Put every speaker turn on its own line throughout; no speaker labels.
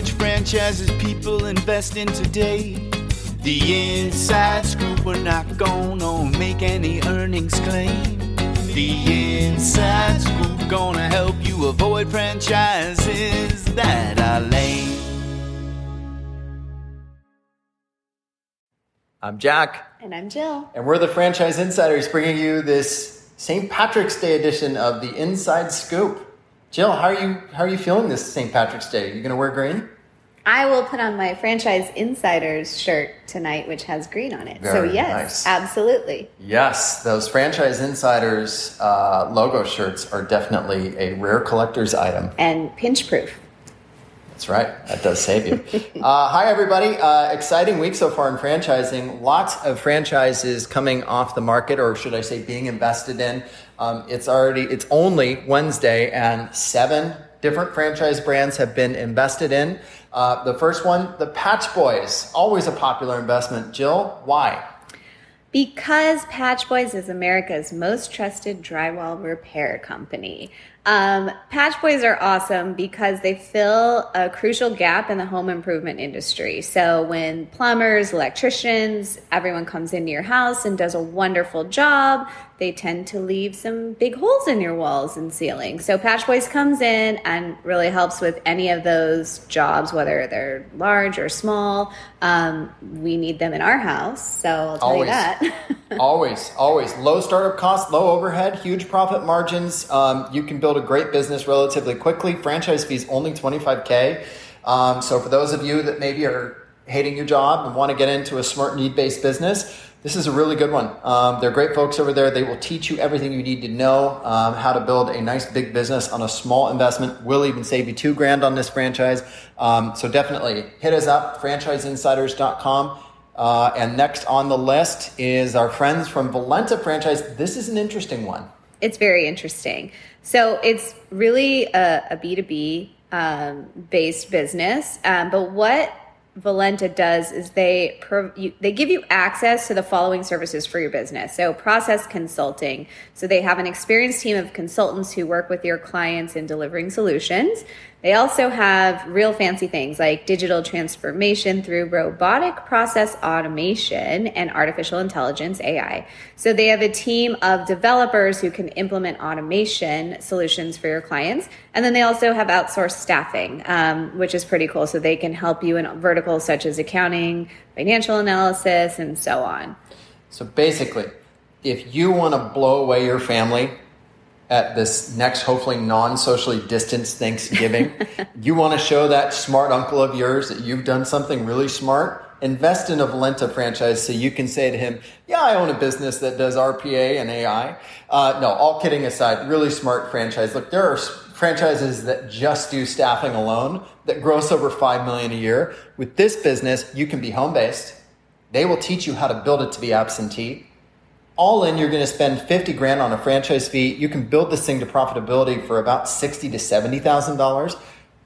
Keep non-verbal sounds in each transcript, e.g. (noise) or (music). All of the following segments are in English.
which franchises people invest in today. The inside scoop, we're not gonna make any earnings claim. The inside scoop gonna help you avoid franchises that are lame.
I'm Jack,
And I'm Jill.
and we're the Franchise Insiders bringing you this St. Patrick's Day edition of the Inside Scoop. Jill, how are you? How are you feeling this St. Patrick's Day? Are you gonna wear green?
I will put on my franchise insiders shirt tonight, which has green on it. so yes,
nice.
absolutely.
Yes, those Franchise Insiders uh, logo shirts are definitely a rare collector's item.
And pinch proof.
That's right. That does save you. (laughs) uh, hi, everybody. Uh, exciting week so far in franchising. Lots of franchises coming off the market, or should I say, being invested in. Um, it's already, it's only Wednesday, and seven different franchise brands have been invested in. Uh, the first one, the Patch Boys, always a popular investment. Jill, why?
Because Patch Boys is America's most trusted drywall repair company. Um, Patch Boys are awesome because they fill a crucial gap in the home improvement industry. So when plumbers, electricians, everyone comes into your house and does a wonderful job, they tend to leave some big holes in your walls and ceiling. So Patch Boys comes in and really helps with any of those jobs, whether they're large or small. Um, we need them in our house, so I'll tell
Always.
you that. (laughs)
always, always. Low startup costs, low overhead, huge profit margins. Um, you can build a great business relatively quickly. Franchise fees only 25K. Um, so for those of you that maybe are hating your job and want to get into a smart need based business, this is a really good one. Um, they're great folks over there. They will teach you everything you need to know um, how to build a nice big business on a small investment. We'll even save you two grand on this franchise. Um, so definitely hit us up, franchiseinsiders.com. Uh, and next on the list is our friends from Valenta Franchise. This is an interesting one.
it's very interesting. So it's really a, a B2B um, based business. Um, but what Valenta does is they you, they give you access to the following services for your business. So process consulting. So they have an experienced team of consultants who work with your clients in delivering solutions. They also have real fancy things like digital transformation through robotic process automation and artificial intelligence AI. So they have a team of developers who can implement automation solutions for your clients. And then they also have outsourced staffing, um, which is pretty cool. So they can help you in verticals such as accounting, financial analysis, and so on.
So basically, if you want to blow away your family at this next, hopefully non socially distanced Thanksgiving, (laughs) you want to show that smart uncle of yours that you've done something really smart, invest in a Valenta franchise so you can say to him, Yeah, I own a business that does RPA and AI. Uh, no, all kidding aside, really smart franchise. Look, there are franchises that just do staffing alone that gross over 5 million a year. With this business, you can be home based. They will teach you how to build it to be absentee. All in, you're going to spend 50 grand on a franchise fee. You can build this thing to profitability for about 60 to $70,000.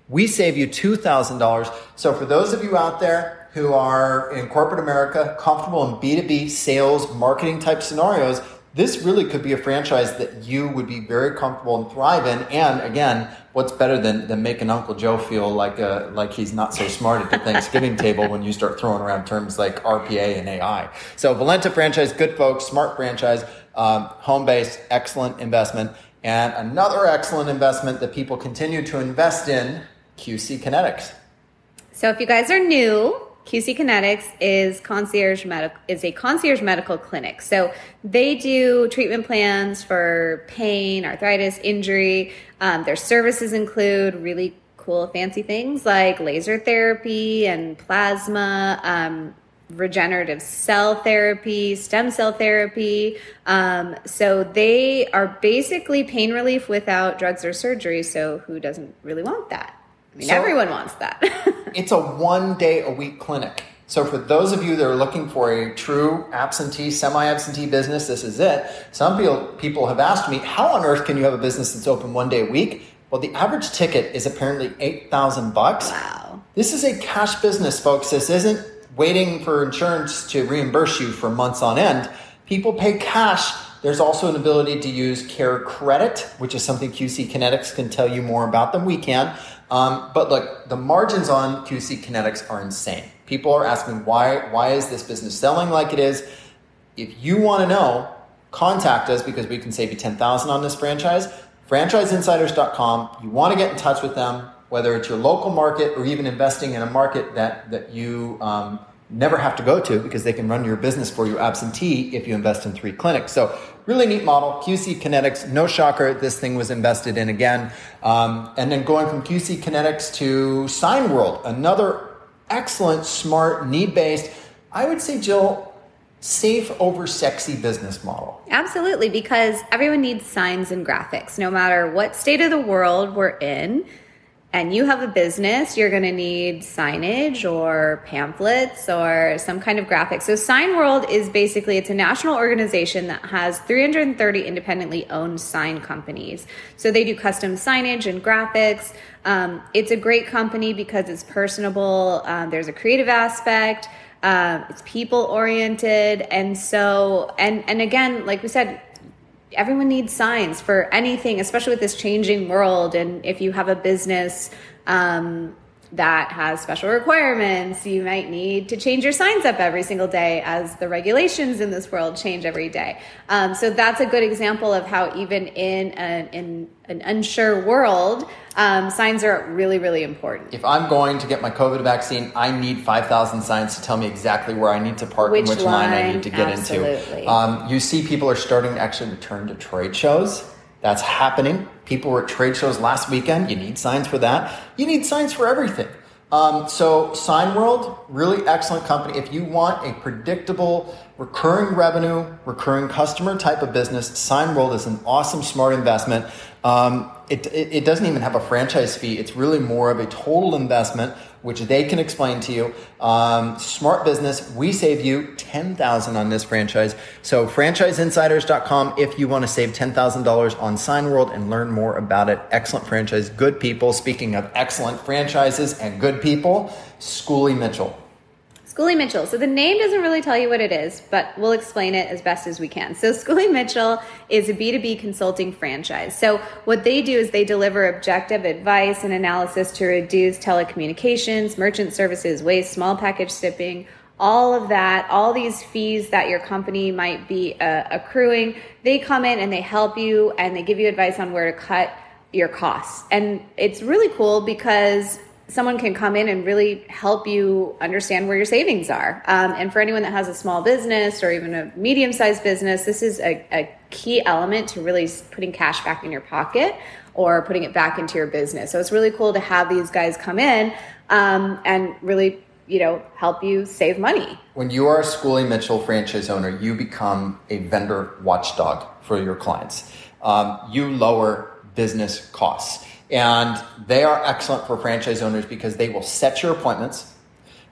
We save you $2,000. So for those of you out there who are in corporate America, comfortable in B2B sales, marketing type scenarios, this really could be a franchise that you would be very comfortable and thrive in. And again, what's better than, than making Uncle Joe feel like uh like he's not so smart at the Thanksgiving table when you start throwing around terms like RPA and AI. So Valenta franchise, good folks, smart franchise, um, home based, excellent investment, and another excellent investment that people continue to invest in, QC Kinetix.
So if you guys are new, QC Kinetix is concierge medical is a concierge medical clinic. So they do treatment plans for pain, arthritis, injury. Um, their services include really cool, fancy things like laser therapy and plasma. Um, regenerative cell therapy, stem cell therapy. Um, so they are basically pain relief without drugs or surgery. So who doesn't really want that? I mean,
So-
everyone wants that. (laughs)
It's a one day a week clinic. So for those of you that are looking for a true absentee, semi-absentee business, this is it. Some people people have asked me, how on earth can you have a business that's open one day a week? Well, the average ticket is apparently eight thousand bucks.
wow.
This is a cash business, folks. This isn't waiting for insurance to reimburse you for months on end. People pay cash There's also an ability to use Care Credit, which is something QC Kinetix can tell you more about than we can. Um, but look, the margins on QC Kinetix are insane. People are asking why why is this business selling like it is? If you want to know, contact us because we can save you 10,000 on this franchise. Franchiseinsiders.com. You want to get in touch with them, whether it's your local market or even investing in a market that that you um, never have to go to because they can run your business for you absentee if you invest in three clinics. So really neat model. QC Kinetix, no shocker, this thing was invested in again. Um, and then going from QC Kinetix to Signworld, another excellent, smart, need-based, I would say, Jill, safe over sexy business model.
Absolutely, because everyone needs signs and graphics, no matter what state of the world we're in and you have a business, you're going to need signage or pamphlets or some kind of graphic. So Signworld is basically it's a national organization that has 330 independently owned sign companies. So they do custom signage and graphics. Um, it's a great company because it's personable. Um, there's a creative aspect. Um, it's people oriented, and so and and again, like we said, everyone needs signs for anything, especially with this changing world. And if you have a business um, that has special requirements, you might need to change your signs up every single day as the regulations in this world change every day. Um, so that's a good example of how even in an, in an unsure world, um, signs are really, really important.
If I'm going to get my COVID vaccine, I need 5,000 signs to tell me exactly where I need to park
which
and which
line,
line I need to get
absolutely.
into. Um, you see people are starting to actually return to trade shows. That's happening. People were at trade shows last weekend. You need signs for that. You need signs for everything. Um, so, Signworld, really excellent company. If you want a predictable, recurring revenue, recurring customer type of business, Signworld is an awesome, smart investment. Um, it, it, it doesn't even have a franchise fee. It's really more of a total investment, which they can explain to you. Um, smart business. We save you ten thousand on this franchise. So franchiseinsiders.com if you want to save ten thousand dollars on Signworld and learn more about it. Excellent franchise, good people. Speaking of excellent franchises and good people, Schooley Mitchell.
Schooley Mitchell. So the name doesn't really tell you what it is, but we'll explain it as best as we can. So (laughs) Schooley Mitchell is a B2B consulting franchise. So what they do is they deliver objective advice and analysis to reduce telecommunications, merchant services, waste, small package shipping, all of that, all these fees that your company might be uh, accruing, they come in and they help you and they give you advice on where to cut your costs. And it's really cool because someone can come in and really help you understand where your savings are. Um, and for anyone that has a small business or even a medium sized business, this is a, a, key element to really putting cash back in your pocket or putting it back into your business. So it's really cool to have these guys come in um, and really you know help you save money
when you are a schooley mitchell franchise owner you become a vendor watchdog for your clients um, you lower business costs and they are excellent for franchise owners because they will set your appointments.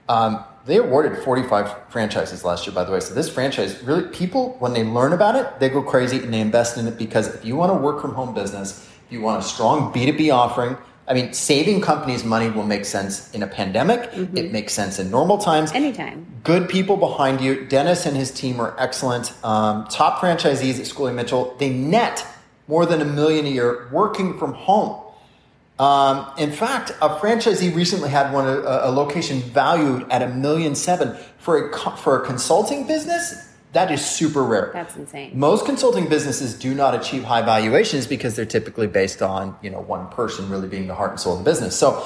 Um, they awarded 45 franchises last year, by the way. So this franchise, really, people, when they learn about it, they go crazy and they invest in it because if you want a work from home business, if you want a strong B2B offering, I mean, saving companies money will make sense in a pandemic. Mm-hmm. It makes sense in normal times.
Anytime.
Good people behind you. Dennis and his team are excellent. Um, top franchisees at Schooley Mitchell. They net more than a million a year working from home. Um, in fact, a franchisee recently had one a, a location valued at a million seven for a for a consulting business. That is super rare.
That's insane.
Most consulting businesses do not achieve high valuations because they're typically based on you know one person really being the heart and soul of the business. So,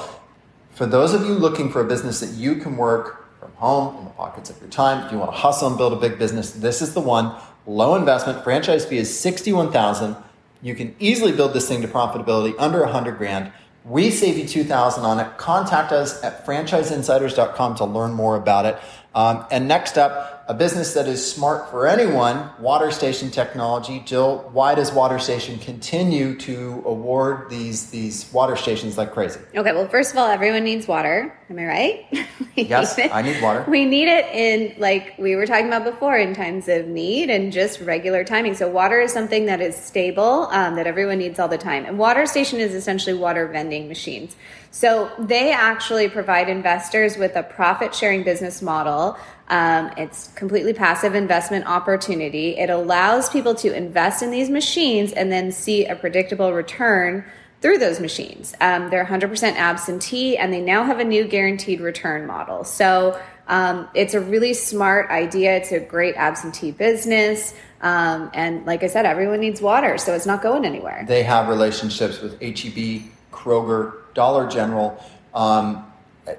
for those of you looking for a business that you can work from home in the pockets of your time, if you want to hustle and build a big business, this is the one. Low investment, franchise fee is sixty one thousand. You can easily build this thing to profitability under a 100 grand. We save you 2000 on it. Contact us at franchiseinsiders.com to learn more about it. Um, and next up, a business that is smart for anyone, WaterStation Technology. Jill, why does WaterStation continue to award these these water stations like crazy?
Okay, well, first of all, everyone needs water. Am I right? (laughs)
yes, I need water.
We need it in like we were talking about before in times of need and just regular timing. So water is something that is stable um, that everyone needs all the time. And WaterStation is essentially water vending machines. So they actually provide investors with a profit sharing business model Um, it's completely passive investment opportunity. It allows people to invest in these machines and then see a predictable return through those machines. Um, they're 100% absentee and they now have a new guaranteed return model. So um, it's a really smart idea. It's a great absentee business. Um, and like I said, everyone needs water, so it's not going anywhere.
They have relationships with HEB, Kroger, Dollar General. Um,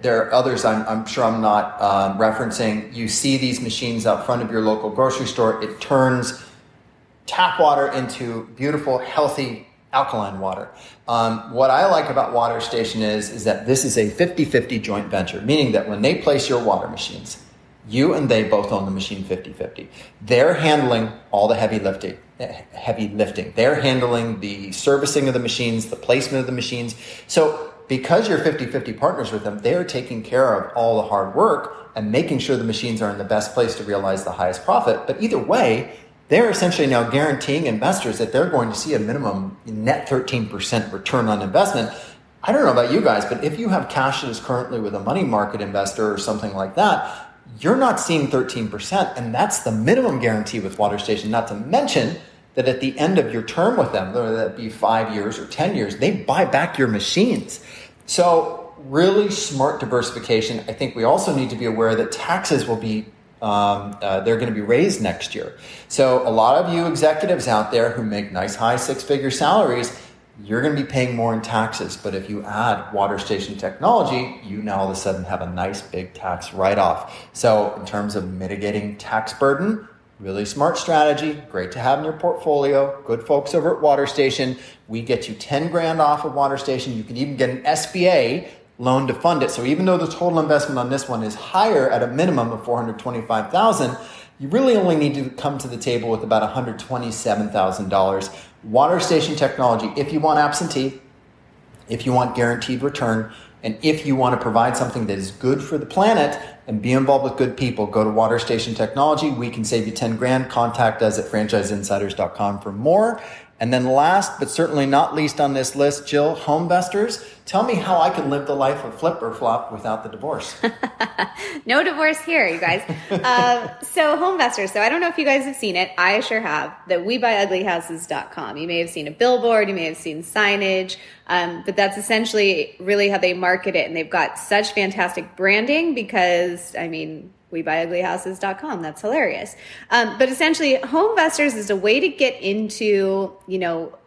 there are others I'm, I'm sure I'm not um, referencing. You see these machines out front of your local grocery store. It turns tap water into beautiful, healthy alkaline water. Um, what I like about WaterStation is, is that this is a 50-50 joint venture, meaning that when they place your water machines, you and they both own the machine 50-50. They're handling all the heavy lifting. Eh, heavy lifting. They're handling the servicing of the machines, the placement of the machines. So because you're 50-50 partners with them, they're taking care of all the hard work and making sure the machines are in the best place to realize the highest profit. But either way, they're essentially now guaranteeing investors that they're going to see a minimum net 13% return on investment. I don't know about you guys, but if you have cash that is currently with a money market investor or something like that, you're not seeing 13%, and that's the minimum guarantee with WaterStation. Not to mention that at the end of your term with them, whether that be five years or 10 years, they buy back your machines. So, really smart diversification. I think we also need to be aware that taxes will be um, uh, they're going to be raised next year. So, a lot of you executives out there who make nice high six figure salaries, you're going to be paying more in taxes. But if you add water station technology, you now all of a sudden have a nice big tax write off. So, in terms of mitigating tax burden, really smart strategy, great to have in your portfolio. Good folks over at WaterStation. We get you 10 grand off of WaterStation. You can even get an SBA loan to fund it. So even though the total investment on this one is higher at a minimum of 425,000, you really only need to come to the table with about $127,000. Water station technology, if you want absentee, if you want guaranteed return, and if you want to provide something that is good for the planet and be involved with good people, go to WaterStation Technology. We can save you 10 grand. Contact us at franchiseinsiders.com for more. And then last, but certainly not least on this list, Jill, Homevestors. Tell me how I can live the life of flip or flop without the divorce. (laughs)
no divorce here, you guys. uh, so Homevestors. So I don't know if you guys have seen it. I sure have. The WeBuyUglyHouses.com. You may have seen a billboard. You may have seen signage. Um, but that's essentially really how they market it. And they've got such fantastic branding because, I mean, we buy uglyhouses.com. That's hilarious. Um, but essentially, Homevestors is a way to get into, you know,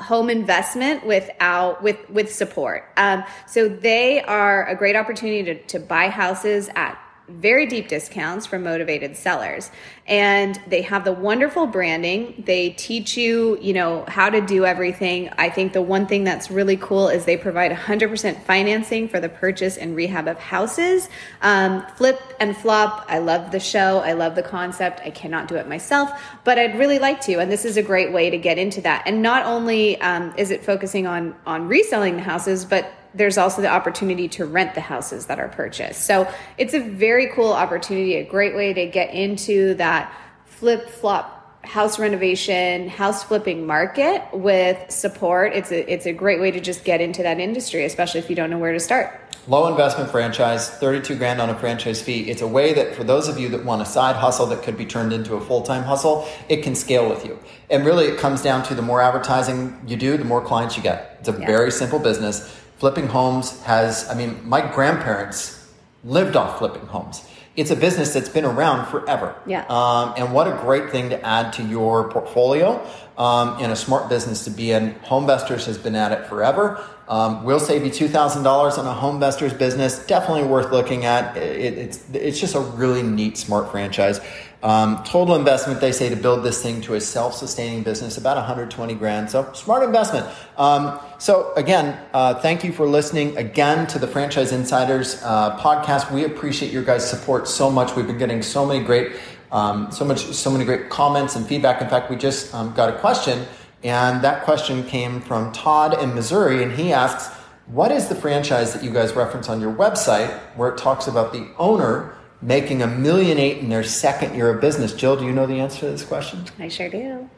home investment without with with support. Um, so they are a great opportunity to, to buy houses at very deep discounts from motivated sellers. And they have the wonderful branding. They teach you you know how to do everything. I think the one thing that's really cool is they provide 100% financing for the purchase and rehab of houses. Um, flip and flop. I love the show. I love the concept. I cannot do it myself but i'd really like to and this is a great way to get into that. And not only um, is it focusing on on reselling the houses but there's also the opportunity to rent the houses that are purchased. So it's a very cool opportunity, a great way to get into that flip flop house renovation, house flipping market with support. It's a it's a great way to just get into that industry, especially if you don't know where to start.
Low investment franchise, 32 grand on a franchise fee. It's a way that for those of you that want a side hustle that could be turned into a full-time hustle, it can scale with you. And really it comes down to the more advertising you do, the more clients you get. It's a yeah. very simple business Flipping homes has, I mean, my grandparents lived off flipping homes. It's a business that's been around forever.
Yeah.
Um, and what a great thing to add to your portfolio um, in a smart business to be in. Homevestors has been at it forever. Um, we'll save you two thousand dollars on a Homevestors business. Definitely worth looking at. It, it's it's just a really neat, smart franchise. Um, total investment, they say, to build this thing to a self-sustaining business, about 120 grand. So smart investment. Um, so again, uh, thank you for listening again to the Franchise Insiders uh, podcast. We appreciate your guys' support so much. We've been getting so many great, um, so much, so many great comments and feedback. In fact, we just um, got a question, and that question came from Todd in Missouri, and he asks, "What is the franchise that you guys reference on your website where it talks about the owner?" making a million eight in their second year of business. Jill, do you know the answer to this question?
I sure do.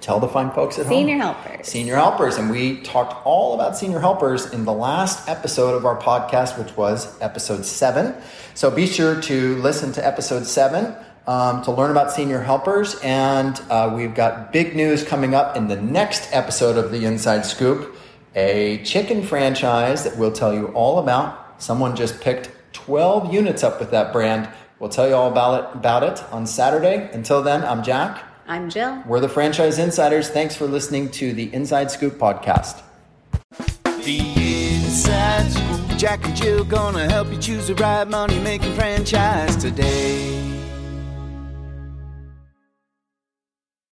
Tell the fine folks at
Senior
home.
Senior helpers.
Senior helpers. And we talked all about senior helpers in the last episode of our podcast, which was episode seven. So be sure to listen to episode seven um, to learn about senior helpers. And uh, we've got big news coming up in the next episode of the Inside Scoop a chicken franchise that we'll tell you all about. Someone just picked 12 units up with that brand. We'll tell you all about it, about it on Saturday. Until then, I'm Jack.
I'm Jill.
We're the Franchise Insiders. Thanks for listening to the Inside Scoop podcast.
The Inside Scoop. Jack and Jill gonna help you choose the right money making franchise today.